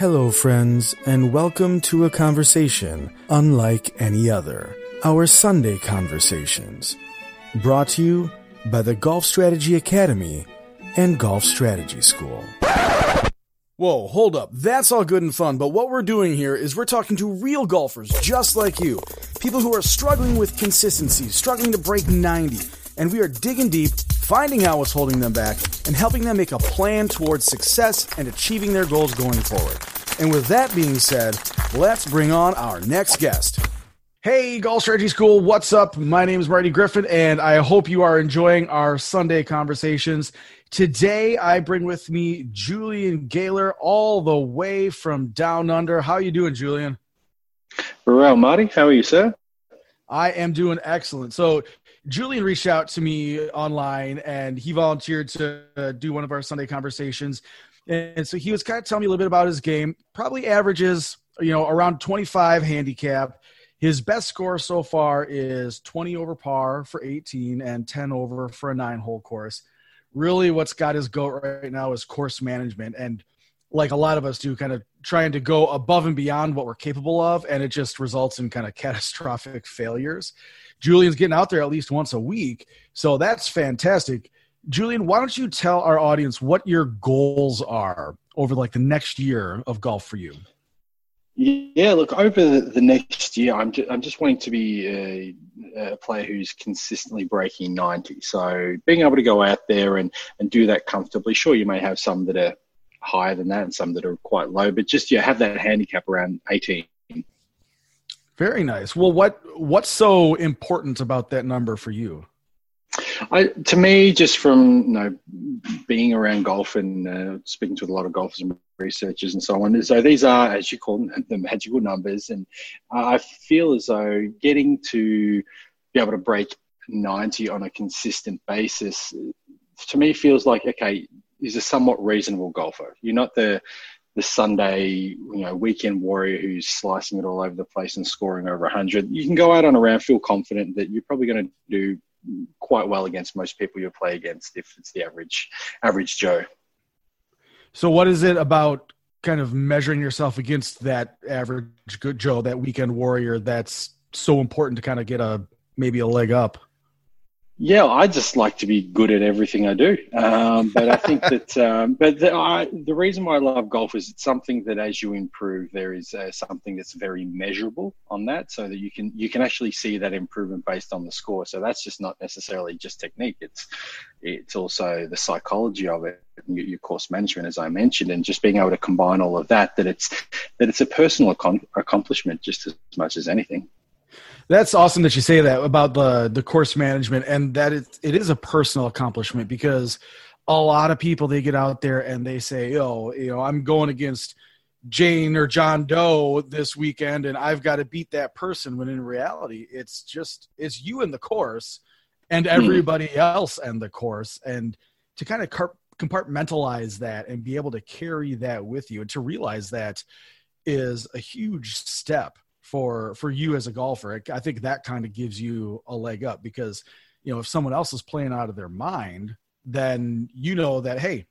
Hello, friends, and welcome to a conversation unlike any other. Our Sunday Conversations. Brought to you by the Golf Strategy Academy and Golf Strategy School. Whoa, hold up. That's all good and fun, but what we're doing here is we're talking to real golfers just like you. People who are struggling with consistency, struggling to break 90, and we are digging deep, finding out what's holding them back, and helping them make a plan towards success and achieving their goals going forward. And with that being said, let's bring on our next guest. Hey, Golf Strategy School, what's up? My name is Marty Griffin, and I hope you are enjoying our Sunday conversations. Today, I bring with me Julian Gaylor, all the way from down under. How you doing, Julian? Well, Marty, how are you, sir? I am doing excellent. So, Julian reached out to me online, and he volunteered to uh, do one of our Sunday conversations. And so he was kind of telling me a little bit about his game. Probably averages, you know, around 25 handicap his best score so far is 20 over par for 18 and 10 over for a nine hole course. Really, what's got his goat right now is course management. And like a lot of us do, kind of trying to go above and beyond what we're capable of. And it just results in kind of catastrophic failures. Julian's getting out there at least once a week. So that's fantastic. Julian, why don't you tell our audience what your goals are over like the next year of golf for you? Yeah, look, over the next year, I'm I'm just wanting to be a, a, player who's consistently breaking 90. So being able to go out there and, and do that comfortably. Sure, you may have some that are higher than that and some that are quite low, but just yeah, have that handicap around 18. Very nice. Well, what what's so important about that number for you? I, to me, just from you know being around golf and uh, speaking to a lot of golfers and researchers and so on, so these are, as you call them, the magical numbers, and I feel as though getting to be able to break 90 on a consistent basis, to me, feels like okay, is a somewhat reasonable golfer. You're not the the Sunday, you know, weekend warrior who's slicing it all over the place and scoring over 100. You can go out on a round, feel confident that you're probably going to do quite well against most people you play against if it's the average average Joe. So what is it about kind of measuring yourself against that average good Joe, that weekend warrior that's so important to kind of get a maybe a leg up? Yeah, I just like to be good at everything I do. Um, but I think that, um, but the, I, the, reason why I love golf is it's something that as you improve, there is uh, something that's very measurable on that, so that you can you can actually see that improvement based on the score. So that's just not necessarily just technique; it's it's also the psychology of it, your, your course management, as I mentioned, and just being able to combine all of that. That it's that it's a personal accomplishment just as much as anything. That's awesome that you say that about the the course management and that it, it is a personal accomplishment because a lot of people they get out there and they say, "Oh, you know, I'm going against Jane or John Doe this weekend and I've got to beat that person." When in reality, it's just it's you in the course and hmm. everybody mm. else in the course and to kind of compartmentalize that and be able to carry that with you and to realize that is a huge step for for you as a golfer. I think that kind of gives you a leg up because you know if someone else is playing out of their mind, then you know that hey,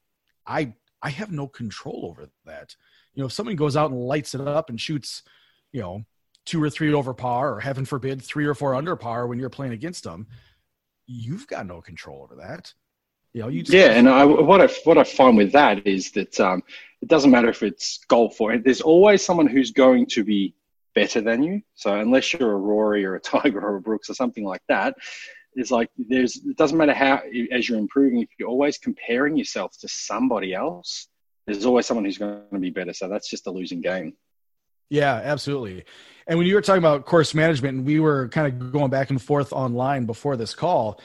I I have no control over that. You know, if someone goes out and lights it up and shoots, you know, two or three over par, or heaven forbid, three or four under par when you're playing against them, you've got no control over that. You know, you yeah, and I, what I what I find with that is that um, it doesn't matter if it's golf or there's always someone who's going to be better than you. So unless you're a Rory or a Tiger or a Brooks or something like that, it's like there's it doesn't matter how as you're improving if you're always comparing yourself to somebody else there's always someone who's going to be better. So that's just a losing game. Yeah absolutely. And when you were talking about course management and we were kind of going back and forth online before this call.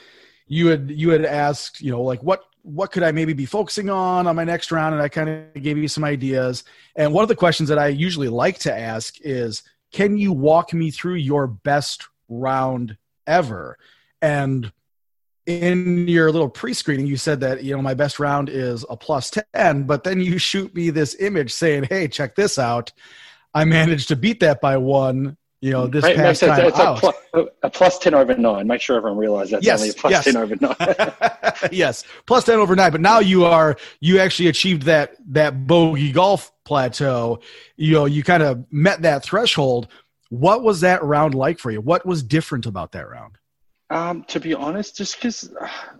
You had you had asked you know like what what could i maybe be focusing on on my next round? And i kind of gave you some ideas. And one of the questions that i usually like to ask is can you walk me through your best round ever? And in your little pre-screening you said that you know my best round is a plus 10 but then you shoot me this image saying hey check this out. I managed to beat that by one you know this right, past time it's out. A, plus, a plus 10 over 9 make sure everyone realizes that's yes, only a plus yes. 10 over 9 yes plus 10 over 9 but now you are you actually achieved that that bogey golf plateau. You know you kind of met that threshold. What was that round like for you? What was different about that round um, to be honest, just because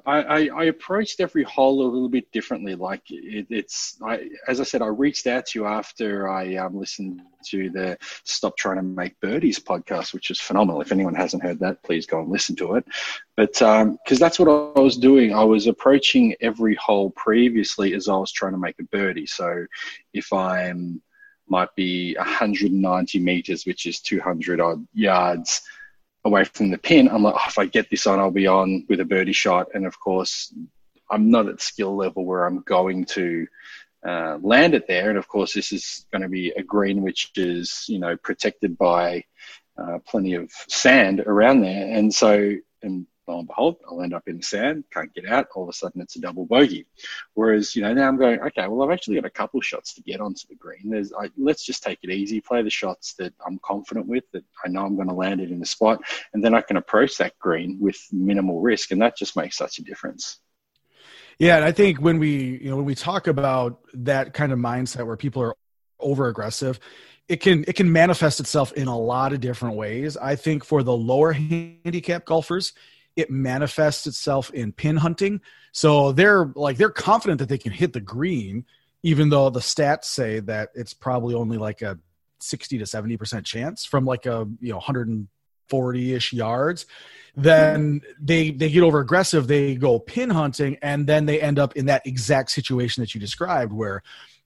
I, I, I, approached every hole a little bit differently. Like it, it's, I, as I said, I reached out to you after I um, listened to the Stop Trying to Make Birdies podcast, which is phenomenal. If anyone hasn't heard that, please go and listen to it. But because um, that's what I was doing, I was approaching every hole previously as I was trying to make a birdie. So if I'm might be 190 meters, which is 200 odd yards away from the pin, I'm like, oh, if I get this on, I'll be on with a birdie shot. And of course, I'm not at skill level where I'm going to uh, land it there. And of course, this is going to be a green which is, you know, protected by uh, plenty of sand around there. And so, and lo and behold, I'll end up in the sand, can't get out. All of a sudden, it's a double bogey. Whereas, you know, now I'm going, okay, well, I've actually got a couple shots to get onto the green. There's, I, let's just take it easy, play the shots that I'm confident with, that I know I'm going to land it in the spot, and then I can approach that green with minimal risk, and that just makes such a difference. Yeah, and I think when we, you know, when we talk about that kind of mindset where people are over aggressive, it can it can manifest itself in a lot of different ways. I think for the lower handicap golfers, it manifests itself in pin hunting. So they're like they're confident that they can hit the green, even though the stats say that it's probably only like a 60 to 70 percent chance from like a you know 140 ish yards. Then they they get over aggressive, they go pin hunting, and then they end up in that exact situation that you described where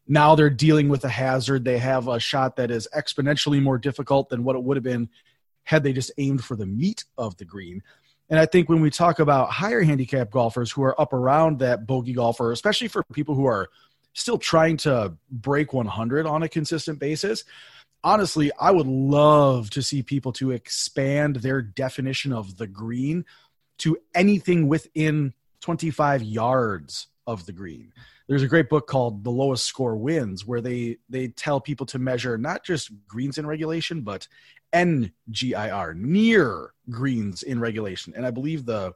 now they're dealing with a hazard. They have a shot that is exponentially more difficult than what it would have been had they just aimed for the meat of the green. And I think when we talk about higher handicap golfers who are up around that bogey golfer, especially for people who are still trying to break 100 on a consistent basis, honestly, I would love to see people to expand their definition of the green to anything within 25 yards of the green. There's a great book called The Lowest Score Wins where they they tell people to measure not just greens in regulation but NGIR, near greens in regulation. And I believe the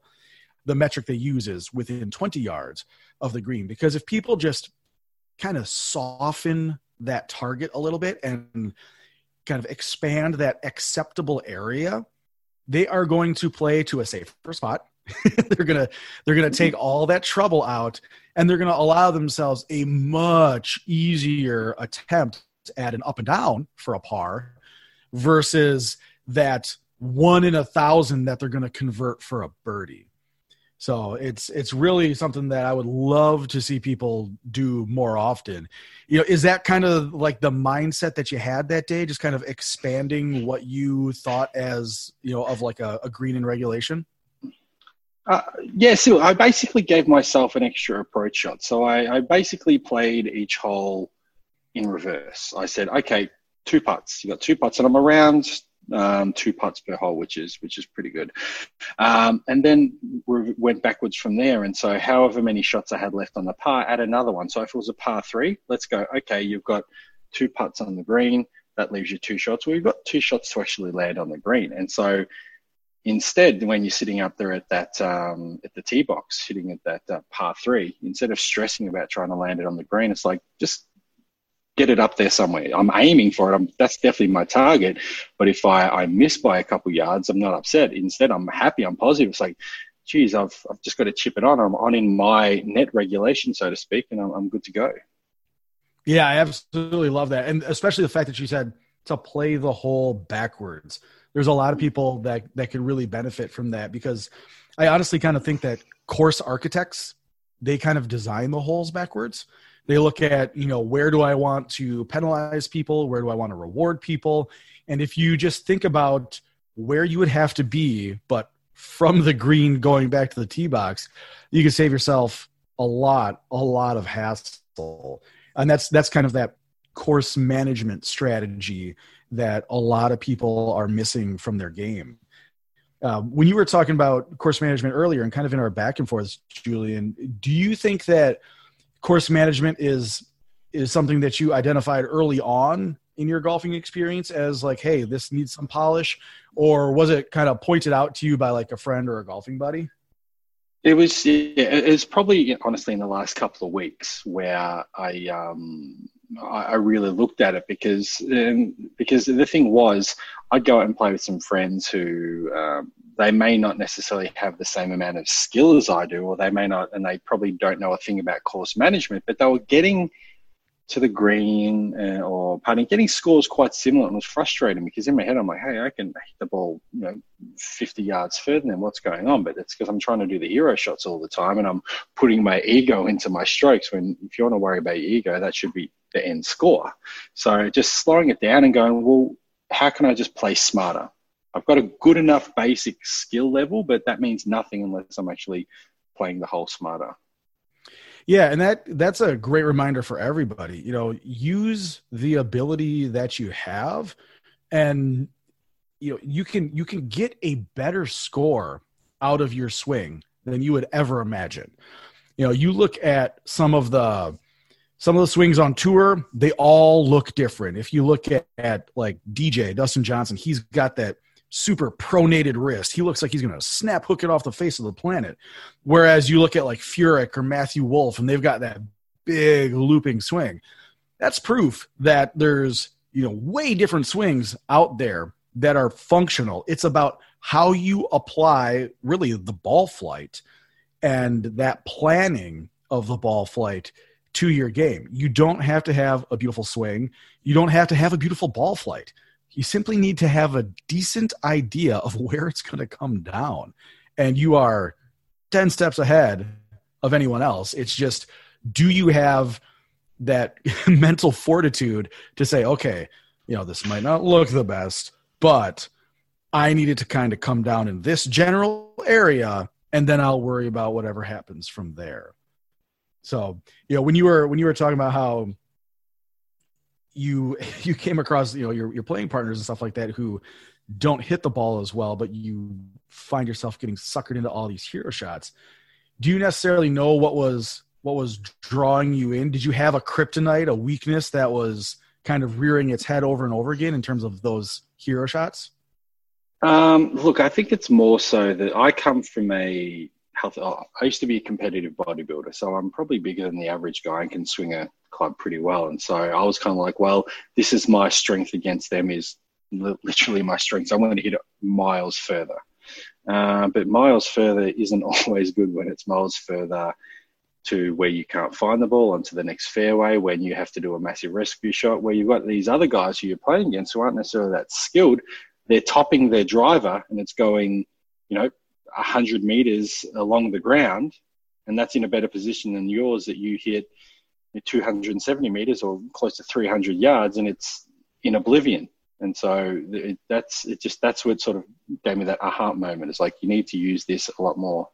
the metric they use is within 20 yards of the green. Because if people just kind of soften that target a little bit and kind of expand that acceptable area, they are going to play to a safer spot. they're gonna they're gonna take all that trouble out and they're gonna allow themselves a much easier attempt at an up and down for a par versus that one in a thousand that they're going to convert for a birdie. So it's it's really something that I would love to see people do more often. You know, is that kind of like the mindset that you had that day, just kind of expanding what you thought as you know of like a, a green in regulation? Uh, yeah, so I basically gave myself an extra approach shot. So I, I basically played each hole in reverse. I said, okay, two putts. You got two putts, and I'm around um, two putts per hole, which is which is pretty good. Um, and then we went backwards from there. And so, however many shots I had left on the par, add another one. So if it was a par three, let's go. Okay, you've got two putts on the green. That leaves you two shots. Well, you've got two shots to actually land on the green. And so instead, when you're sitting up there at that um, at the tee box, sitting at that uh, par three, instead of stressing about trying to land it on the green, it's like just get it up there somewhere. I'm aiming for it. I'm, that's definitely my target. But if I, I miss by a couple yards, I'm not upset. Instead, I'm happy. I'm positive. It's like, geez, I've, I've just got to chip it on. I'm on in my net regulation, so to speak, and I'm, I'm good to go. Yeah, I absolutely love that. And especially the fact that you said to play the hole backwards. There's a lot of people that that could really benefit from that because I honestly kind of think that course architects they kind of design the holes backwards. They look at, you know, where do I want to penalize people? Where do I want to reward people? And if you just think about where you would have to be, but from the green going back to the tee box, you can save yourself a lot, a lot of hassle. And that's that's kind of that course management strategy that a lot of people are missing from their game. Uh, when you were talking about course management earlier and kind of in our back and forth, Julian, do you think that course management is is something that you identified early on in your golfing experience as like, hey, this needs some polish, or was it kind of pointed out to you by like a friend or a golfing buddy? It was. Yeah, it was probably honestly in the last couple of weeks where I um, I really looked at it because um, because the thing was I'd go out and play with some friends who um, they may not necessarily have the same amount of skill as I do, or they may not, and they probably don't know a thing about course management, but they were getting to the green uh, or putting, getting scores quite similar. And it was frustrating because in my head, I'm like, hey, I can hit the ball, you know, 50 yards further than what's going on. But it's because I'm trying to do the hero shots all the time and I'm putting my ego into my strokes. When if you want to worry about your ego, that should be the end score. So just slowing it down and going, well, how can I just play smarter? I've got a good enough basic skill level, but that means nothing unless I'm actually playing the hole smarter. Yeah, and that that's a great reminder for everybody. You know, use the ability that you have and you know, you can you can get a better score out of your swing than you would ever imagine. You know, you look at some of the some of the swings on tour, they all look different. If you look at, at like DJ Dustin Johnson, he's got that super pronated wrist. He looks like he's going to snap hook it off the face of the planet. Whereas you look at like Furyk or Matthew Wolff, and they've got that big looping swing. That's proof that there's you know way different swings out there that are functional. It's about how you apply really the ball flight and that planning of the ball flight to your game. You don't have to have a beautiful swing. You don't have to have a beautiful ball flight you simply need to have a decent idea of where it's going to come down. And you are 10 steps ahead of anyone else. It's just, do you have that mental fortitude to say, okay, you know, this might not look the best, but I needed to kind of come down in this general area and then I'll worry about whatever happens from there. So, you know, when you were when you were talking about how you you came across you know your your playing partners and stuff like that who don't hit the ball as well, but you find yourself getting suckered into all these hero shots. Do you necessarily know what was what was drawing you in? Did you have a kryptonite, a weakness that was kind of rearing its head over and over again in terms of those hero shots? Um, look, I think it's more so that I come from a health. I used to be a competitive bodybuilder, so I'm probably bigger than the average guy and can swing a club pretty well. And so I was kind of like, well, this is my strength against them is literally my strength. So I'm going to hit it miles further. Uh, but miles further isn't always good when it's miles further to where you can't find the ball onto the next fairway when you have to do a massive rescue shot where you've got these other guys who you're playing against who aren't necessarily that skilled. They're topping their driver and it's going, you know, 100 meters along the ground and that's in a better position than yours that you hit 270 meters or close to 300 yards, and it's in oblivion. And so it, that's it. Just that's what sort of gave me that aha moment. It's like you need to use this a lot more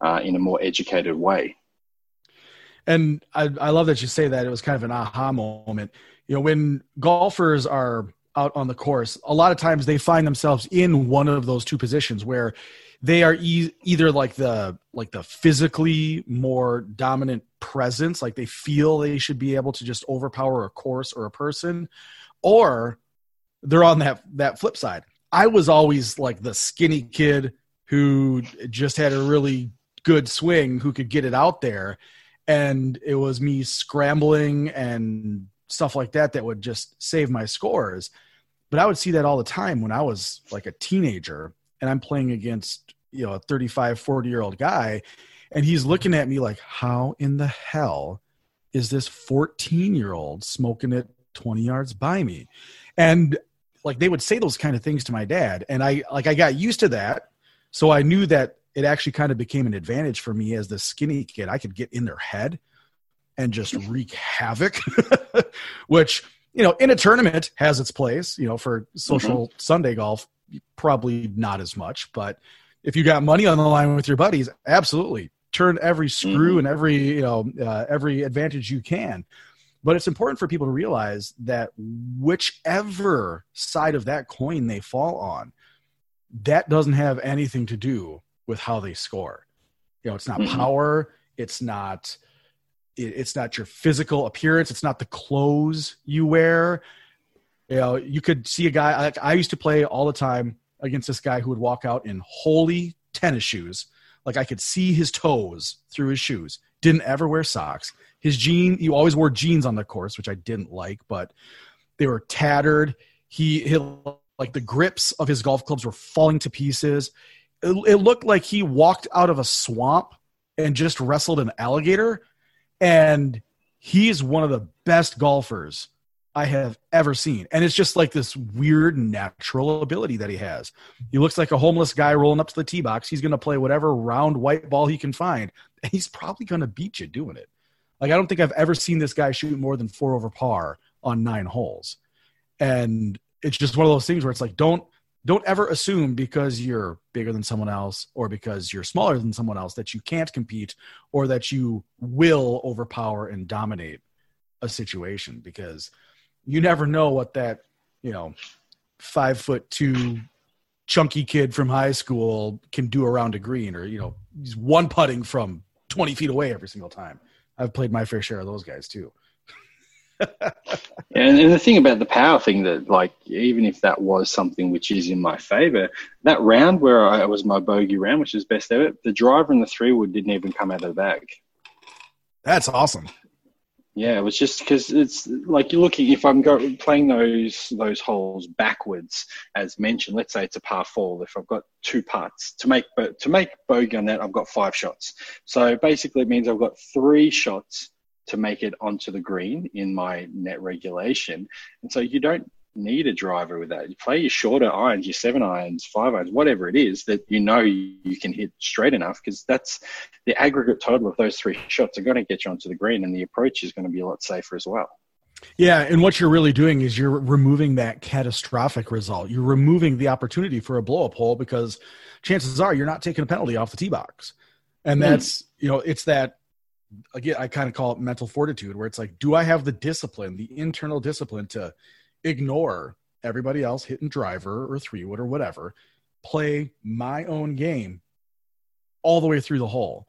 uh, in a more educated way. And I, I love that you say that it was kind of an aha moment. You know, when golfers are out on the course, a lot of times they find themselves in one of those two positions where they are e- either like the like the physically more dominant presence like they feel they should be able to just overpower a course or a person or they're on that that flip side i was always like the skinny kid who just had a really good swing who could get it out there and it was me scrambling and stuff like that that would just save my scores but i would see that all the time when i was like a teenager and I'm playing against, you know, a 35, 40 year old guy. And he's looking at me like, how in the hell is this 14 year old smoking it 20 yards by me? And like they would say those kind of things to my dad. And i like i got used to that. So i knew that it actually kind of became an advantage for me as the skinny kid. I could get in their head and just wreak havoc which you know in a tournament has its place. You know for social mm-hmm. sunday golf probably not as much. But if you got money on the line with your buddies absolutely turn every screw mm-hmm. and every you know uh, every advantage you can but it's important for people to realize that whichever side of that coin they fall on, that doesn't have anything to do with how they score. You know, it's not mm-hmm. power, it's not it's not your physical appearance, it's not the clothes you wear. You know, you could see a guy like I used to play all the time against this guy who would walk out in holy tennis shoes. Like I could see his toes through his shoes. Didn't ever wear socks his jean, he always wore jeans on the course, which I didn't like, but they were tattered. He, he like the grips of his golf clubs were falling to pieces. It, it looked like he walked out of a swamp and just wrestled an alligator. And he's one of the best golfers I have ever seen. And it's just like this weird natural ability that he has. He looks like a homeless guy rolling up to the tee box. He's going to play whatever round white ball he can find. And he's probably going to beat you doing it. Like I don't think I've ever seen this guy shoot more than four over par on nine holes. And it's just one of those things where it's like don't don't ever assume because you're bigger than someone else or because you're smaller than someone else that you can't compete or that you will overpower and dominate a situation because you never know what that you know five foot two chunky kid from high school can do around a green or you know he's one putting from 20 feet away every single time. I've played my fair share of those guys too. and, and the thing about the power thing that like even if that was something which is in my favor that round where I was my bogey round which is best ever the driver and the three wood didn't even come out of the bag. That's awesome yeah, it was just because it's like you're looking. If I'm go, playing those those holes backwards, as mentioned, let's say it's a par four. If I've got two putts to make, but to make bogey on that, I've got five shots. So basically, it means I've got three shots to make it onto the green in my net regulation. And so you don't need a driver with that. You play your shorter irons, your seven irons, five irons, whatever it is that you know you can hit straight enough because that's the aggregate total of those three shots are going to get you onto the green and the approach is going to be a lot safer as well. Yeah, and what you're really doing is you're removing that catastrophic result. You're removing the opportunity for a blow up hole because chances are you're not taking a penalty off the tee box. And hmm. that's, mm. you know, it's that again, I kind of call it mental fortitude where it's like, do I have the discipline, the internal discipline to ignore everybody else hitting driver or three wood or whatever, play my own game all the way through the hole.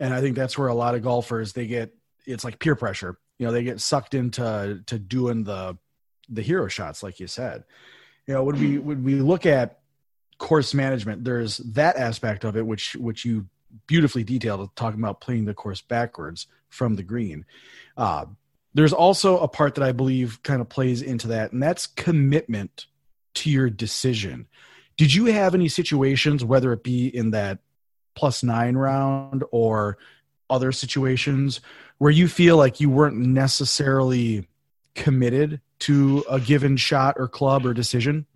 And I think that's where a lot of golfers they get it's like peer pressure. You know, they get sucked into to doing the the hero shots, like you said. You know, when we when we look at course management, there's that aspect of it which which you beautifully detailed talking about playing the course backwards from the green. Uh, there's also a part that I believe kind of plays into that, and that's commitment to your decision. Did you have any situations, whether it be in that plus nine round or other situations, where you feel like you weren't necessarily committed to a given shot or club or decision?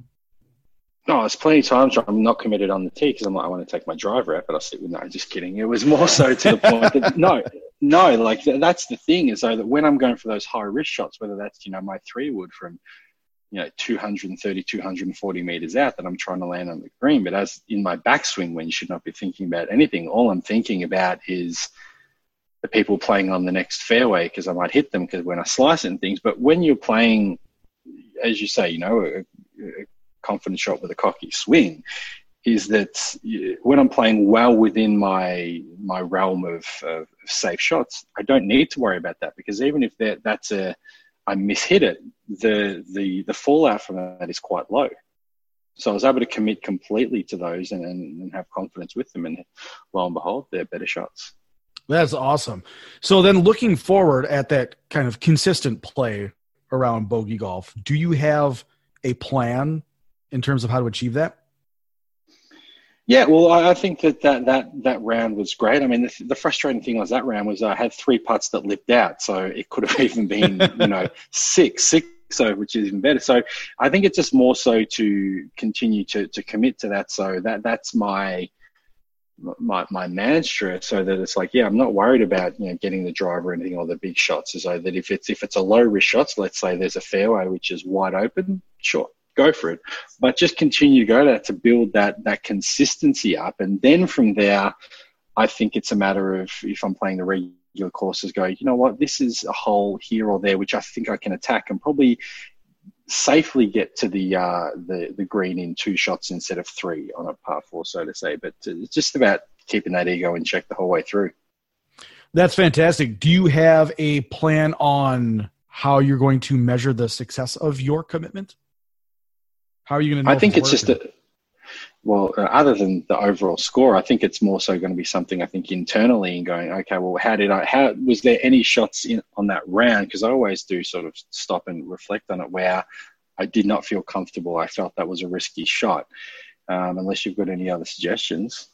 No, there's plenty of times I'm not committed on the tee because I'm like, I want to take my driver out, but I'll sit with no, just kidding. It was more so to the point that no, no, like that's the thing is though that when I'm going for those high risk shots, whether that's you know my three wood from you know 230, 240 meters out that I'm trying to land on the green, but as in my backswing when you should not be thinking about anything, all I'm thinking about is the people playing on the next fairway because I might hit them because when I slice and things. But when you're playing, as you say, you know, a, a confident shot with a cocky swing, is that when I'm playing well within my my realm of, of, safe shots, I don't need to worry about that because even if that that's a I mishit it, the the the fallout from that is quite low. So I was able to commit completely to those and, and, and have confidence with them, and lo and behold, they're better shots. That's awesome. So then, looking forward at that kind of consistent play around bogey golf, do you have a plan in terms of how to achieve that? Yeah, well, I think that that that, that round was great. I mean, the, the, frustrating thing was that round was I had three putts that lipped out, so it could have even been you know six six so, which is even better. So I think it's just more so to continue to, to commit to that. So that that's my my my mantra so that it's like yeah i'm not worried about you know getting the driver or anything or the big shots so that if it's if it's a low risk shots, let's say there's a fairway which is wide open sure go for it but just continue to go there to build that that consistency up and then from there i think it's a matter of if i'm playing the regular courses go you know what this is a hole here or there which i think i can attack and probably safely get to the uh, the the green in two shots instead of three on a par four, so to say. But it's just about keeping that ego in check the whole way through. That's fantastic. Do you have a plan on how you're going to measure the success of your commitment? How are you going to? I think it's, it's just a, well, uh, other than the overall score, I think it's more so going to be something I think internally and going, okay, well, how did I, how was there any shots in on that round? Because I always do sort of stop and reflect on it where I did not feel comfortable. I felt that was a risky shot. Um, unless you've got any other suggestions.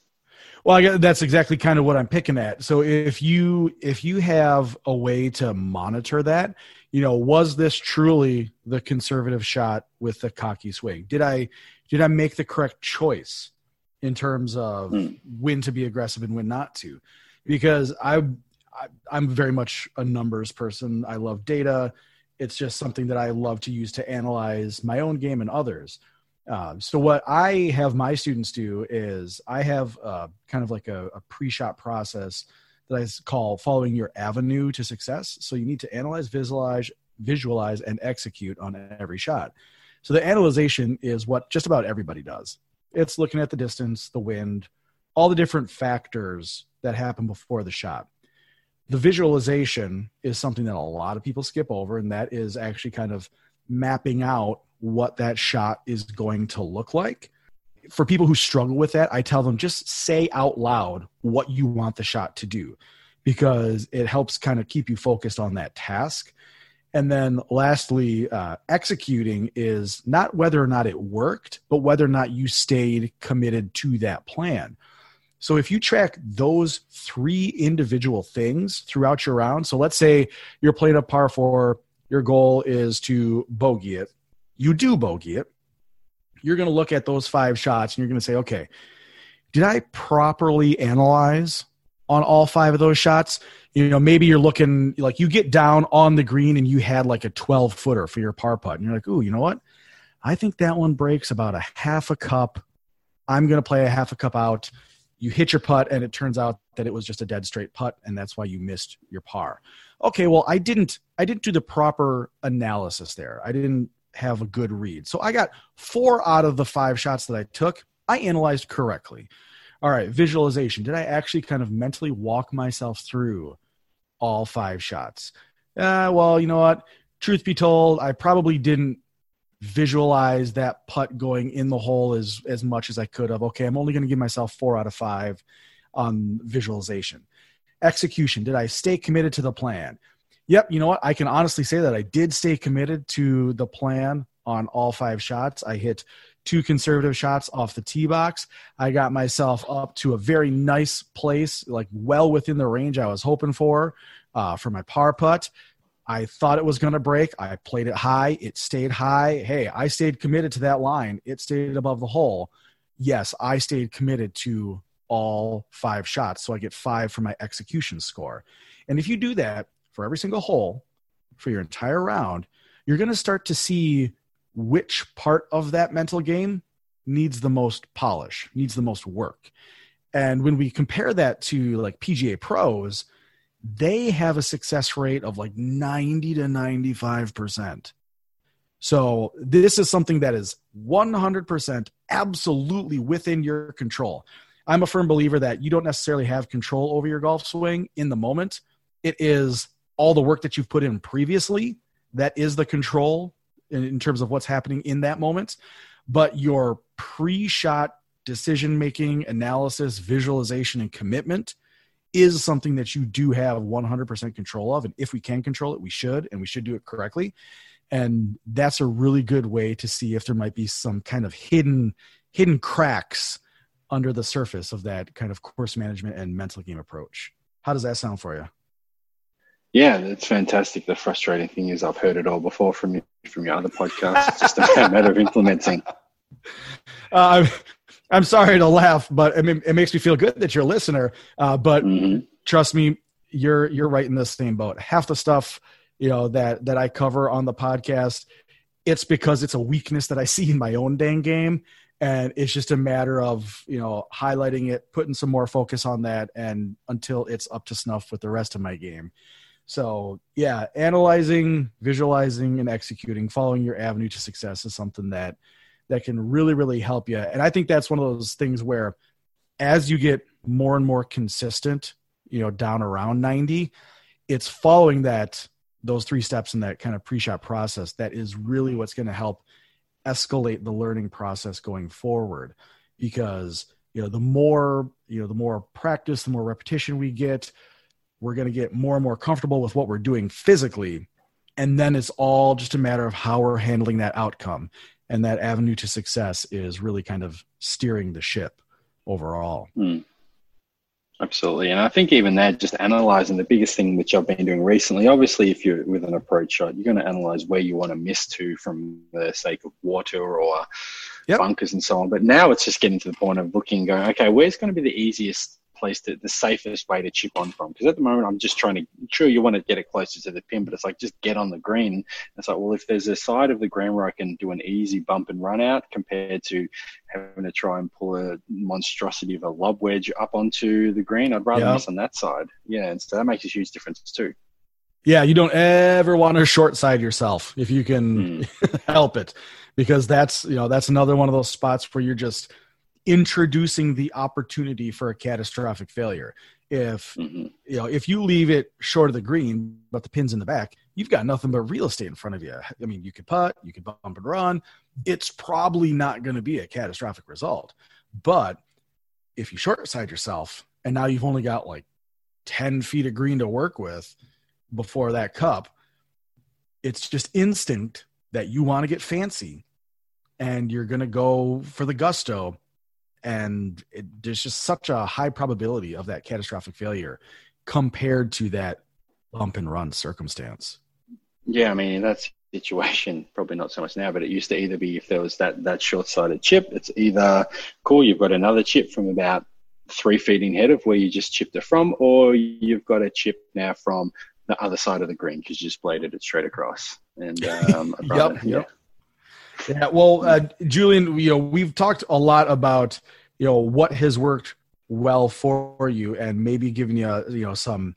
Well, I, that's exactly kind of what I'm picking at. So if you if you have a way to monitor that, you know, was this truly the conservative shot with the cocky swing? Did I did I make the correct choice in terms of mm. when to be aggressive and when not to? Because I, I I'm very much a numbers person. I love data. It's just something that I love to use to analyze my own game and others. Um, so what I have my students do is I have uh, kind of like a, a pre-shot process that I call following your avenue to success. So you need to analyze, visualize, visualize, and execute on every shot. So the analyzation is what just about everybody does. It's looking at the distance, the wind, all the different factors that happen before the shot. The visualization is something that a lot of people skip over, and that is actually kind of mapping out what that shot is going to look like. For people who struggle with that, I tell them just say out loud what you want the shot to do because it helps kind of keep you focused on that task and then lastly, uh, executing is not whether or not it worked, but whether or not you stayed committed to that plan. So if you track those three individual things throughout your round, so let's say you're playing a par four, your goal is to bogey it. You do bogey it. You're going to look at those five shots and you're going to say, okay, did I properly analyze on all five of those shots? you know, maybe you're looking like you get down on the green and you had like a 12 footer for your par putt, and you're like, ooh, you know what? I think that one breaks about a half a cup. I'm going to play a half a cup out. You hit your putt, and it turns out that it was just a dead straight putt, and that's why you missed your par. Okay, well, I didn't. I didn't do the proper analysis there. I didn't have a good read. So I got four out of the five shots that I took. I analyzed correctly. All right, visualization. Did I actually kind of mentally walk myself through all five shots. Uh, well, you know what? Truth be told, I probably didn't visualize that putt going in the hole as as much as I could have. Okay, I'm only going to give myself four out of five on visualization. Execution. Did I stay committed to the plan? Yep. You know what? I can honestly say that I did stay committed to the plan on all five shots. I hit two conservative shots off the tee box. I got myself up to a very nice place, like well within the range I was hoping for uh, for my par putt. I thought it was going to break. I played it high. It stayed high. Hey, I stayed committed to that line. It stayed above the hole. Yes, I stayed committed to all five shots. So I get five for my execution score. And if you do that for every single hole for your entire round, you're going to start to see which part of that mental game needs the most polish, needs the most work. And when we compare that to like PGA pros, they have a success rate of like 90 to 95%. So this is something that is 100% absolutely within your control. I'm a firm believer that you don't necessarily have control over your golf swing in the moment. It is all the work that you've put in previously that is the control in, in terms of what's happening in that moment, but your pre-shot decision making, analysis, visualization, and commitment is something that you do have 100% control of. And if we can control it, we should, and we should do it correctly. And that's a really good way to see if there might be some kind of hidden hidden cracks under the surface of that kind of course management and mental game approach. How does that sound for you? Yeah, that's fantastic. The frustrating thing is I've heard it all before from you from your other podcast. It's just a matter of implementing. Uh, I'm, sorry to laugh, but it, it makes me feel good that you're a listener. Uh, but mm-hmm. trust me, you're you're right in the same boat. Half the stuff you know that that I cover on the podcast, it's because it's a weakness that I see in my own dang game, and it's just a matter of you know highlighting it, putting some more focus on that, and until it's up to snuff with the rest of my game. So yeah, analyzing, visualizing, and executing, following your avenue to success is something that that can really really help you. And I think that's one of those things where as you get more and more consistent, you know, down around 90, it's following that those three steps in that kind of pre-shot process that is really what's going to help escalate the learning process going forward because you know the more you know the more practice the more repetition we get we're going to get more and more comfortable with what we're doing physically and then it's all just a matter of how we're handling that outcome and that avenue to success is really kind of steering the ship overall mm. Absolutely. And I think even that, just analyzing the biggest thing which I've been doing recently, obviously, if you're with an approach shot, you're going to analyze where you want to miss to from the sake of water or yep. bunkers and so on. But now it's just getting to the point of looking, going, okay, where's going to be the easiest place to the safest way to chip on from. Because at the moment, I'm just trying to. Sure, you want to get it closer to the pin, but it's like just get on the green. It's like, well, if there's a side of the green where I can do an easy bump and run out compared to having to try and pull a monstrosity of a lob wedge up onto the green, I'd rather yep. miss on that side. Yeah, and so that makes a huge difference too. Yeah, you don't ever want to short side yourself if you can mm. help it, because that's you know that's another one of those spots where you're just introducing the opportunity for a catastrophic failure. If mm-hmm. you know, if you leave it short of the green, but the pin's in the back, you've got nothing but real estate in front of you. I mean, you could putt, you could bump and run. It's probably not going to be a catastrophic result. But if you short side yourself and now you've only got like 10 feet of green to work with before that cup, it's just instinct that you want to get fancy and you're going to go for the gusto and it, there's just such a high probability of that catastrophic failure compared to that bump and run circumstance. Yeah, I mean that's situation probably not so much now, but it used to either be if there was that that short-sided chip, it's either cool you've got another chip from about three feet in head of where you just chipped it from, or you've got a chip now from the other side of the green because you just bladed it straight across. And um, yep, yep. Yeah, well, uh, Julian, you know, we've talked a lot about you know what has worked well for you, and maybe giving you you know some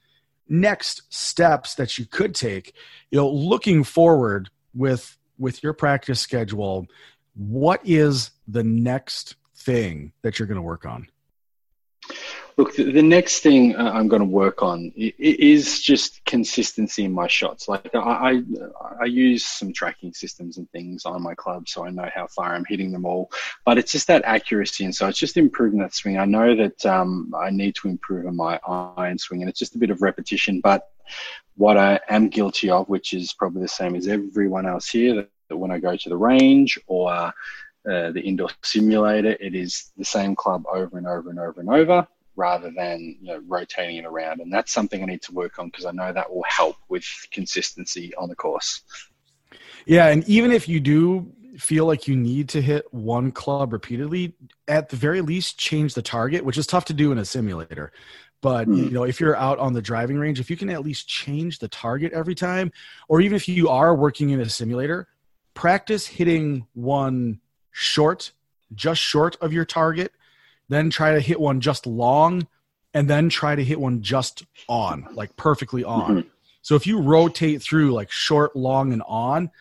next steps that you could take. You know, looking forward with with your practice schedule, what is the next thing that you're going to work on? Look, the, next thing uh, I'm going to work on is just consistency in my shots. Like I, I, I, use some tracking systems and things on my club, so I know how far I'm hitting them all. But it's just that accuracy, and so it's just improving that swing. I know that um, I need to improve on my iron swing, and it's just a bit of repetition. But what I am guilty of, which is probably the same as everyone else here, that, that when I go to the range or uh, the indoor simulator, it is the same club over and over and over and over rather than you know, rotating it around. And that's something I need to work on because I know that will help with consistency on the course. Yeah, and even if you do feel like you need to hit one club repeatedly, at the very least change the target, which is tough to do in a simulator. But mm. you know, if you're out on the driving range, if you can at least change the target every time, or even if you are working in a simulator, practice hitting one short, just short of your target then try to hit one just long, and then try to hit one just on, like perfectly on. Mm-hmm. So if you rotate through like short, long, and on,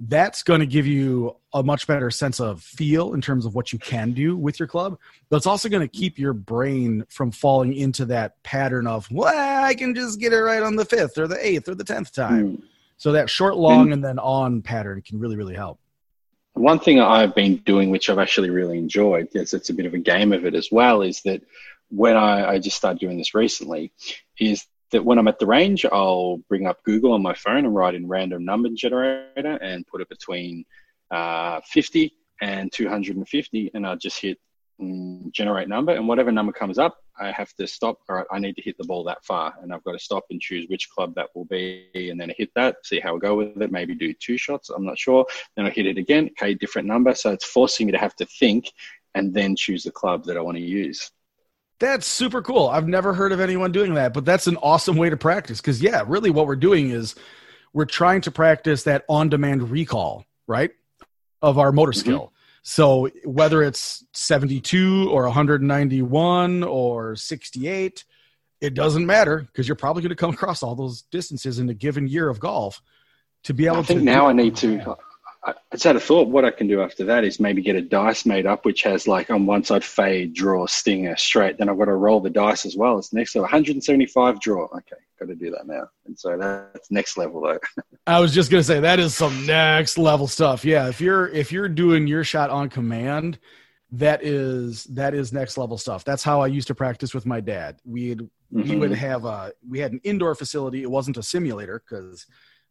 that's going to give you a much better sense of feel in terms of what you can do with your club. But it's also going to keep your brain from falling into that pattern of, well, I can just get it right on the fifth or the eighth or the tenth time. Mm. So that short, long, and, and then on pattern can really, really help. One thing I've been doing, which I've actually really enjoyed, yes, it's a bit of a game of it as well, is that when I, I just started doing this recently, is that when I'm at the range, I'll bring up Google on my phone and write in random number generator and put it between uh, 50 and 250, and I'll just hit generate number, and whatever number comes up, I have to stop. All right, I need to hit the ball that far, and I've got to stop and choose which club that will be, and then I hit that, see how I go with it. Maybe do two shots. I'm not sure. Then I hit it again. Okay, different number. So it's forcing me to have to think and then choose the club that I want to use. That's super cool. I've never heard of anyone doing that, but that's an awesome way to practice. Because yeah, really, what we're doing is we're trying to practice that on-demand recall, right, of our motor mm-hmm. skill. So whether it's 72 or 191 or 68, it doesn't matter because you're probably going to come across all those distances in a given year of golf to be able I think to. now I need to. I just had a thought. What I can do after that is maybe get a dice made up, which has like on one side fade, draw, stinger, straight. Then I've got to roll the dice as well. It's next level, 175 draw. Okay, got to do that now. And so that's next level though. I was just gonna say that is some next level stuff. Yeah, if you're if you're doing your shot on command, that is that is next level stuff. That's how I used to practice with my dad. We'd mm-hmm. we would have a we had an indoor facility. It wasn't a simulator because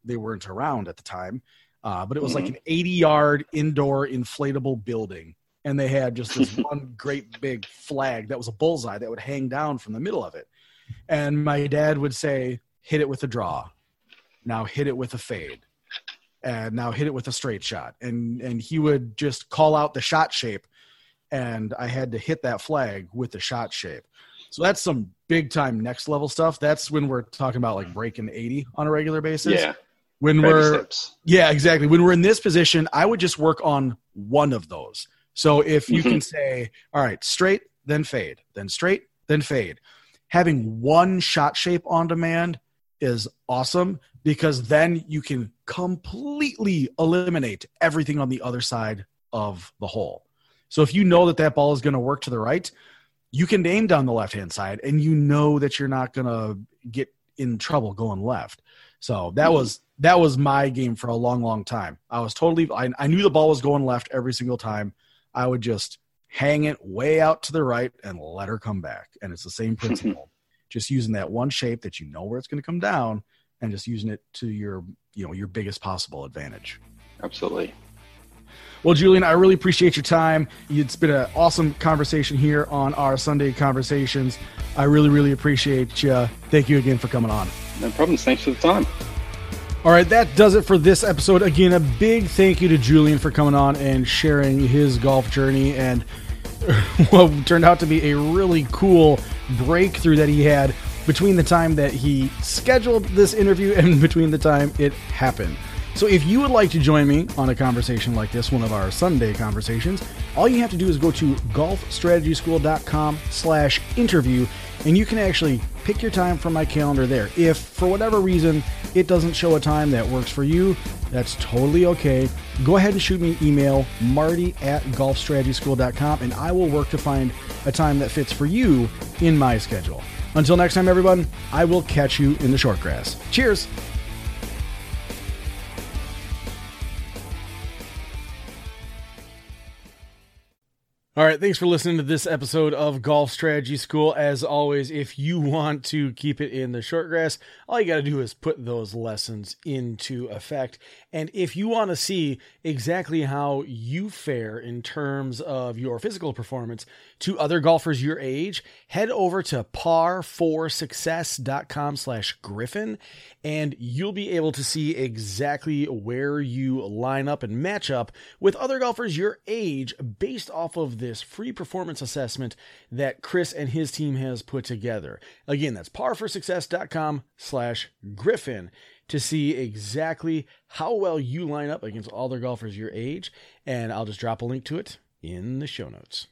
they weren't around at the time uh, but it was mm-hmm. like an 80 yard indoor inflatable building. And they had just this one great big flag that was a bullseye that would hang down from the middle of it. And my dad would say, hit it with a draw. Now hit it with a fade. And now hit it with a straight shot. And and he would just call out the shot shape. And I had to hit that flag with the shot shape. So that's some big time next level stuff. That's when we're talking about like breaking 80 on a regular basis. Yeah when we're steps. yeah exactly. When we're in this position i would just work on one of those. So if you mm-hmm. can say all right straight then fade then straight then fade. Having one shot shape on demand is awesome because then you can completely eliminate everything on the other side of the hole. So if you know that that ball is going to work to the right you can aim down the left hand side and you know that you're not going to get in trouble going left so that was that was my game for a long, long time. I was totally, I, I knew the ball was going left every single time. I would just hang it way out to the right and let her come back. And it's the same principle. just using that one shape that you know where it's going to come down and just using it to your, you know, your biggest possible advantage. Absolutely. Well, Julian, I really appreciate your time. It's been an awesome conversation here on our Sunday conversations. I really, really appreciate you. Thank you again for coming on. No problems. Thanks for the time. All right, that does it for this episode. Again, a big thank you to Julian for coming on and sharing his golf journey and what turned out to be a really cool breakthrough that he had between the time that he scheduled this interview and between the time it happened. So if you would like to join me on a conversation like this, one of our Sunday conversations, all you have to do is go to golfstrategyschool.com slash interview and you can actually pick your time from my calendar there. If for whatever reason it doesn't show a time that works for you, that's totally okay. Go ahead and shoot me an email, marty at golfstrategyschool.com, and I will work to find a time that fits for you in my schedule. Until next time, everyone, I will catch you in the short grass. Cheers! All right, thanks for listening to this episode of Golf Strategy School. As always, if you want to keep it in the short grass, all you got to do is put those lessons into effect. And if you want to see exactly how you fare in terms of your physical performance to other golfers your age, head over to par4success.com slash griffin, and you'll be able to see exactly where you line up and match up with other golfers your age based off of this free performance assessment that Chris and his team has put together. Again, that's par4success.com slash griffin to see exactly how well you line up against other golfers your age. And I'll just drop a link to it in the show notes.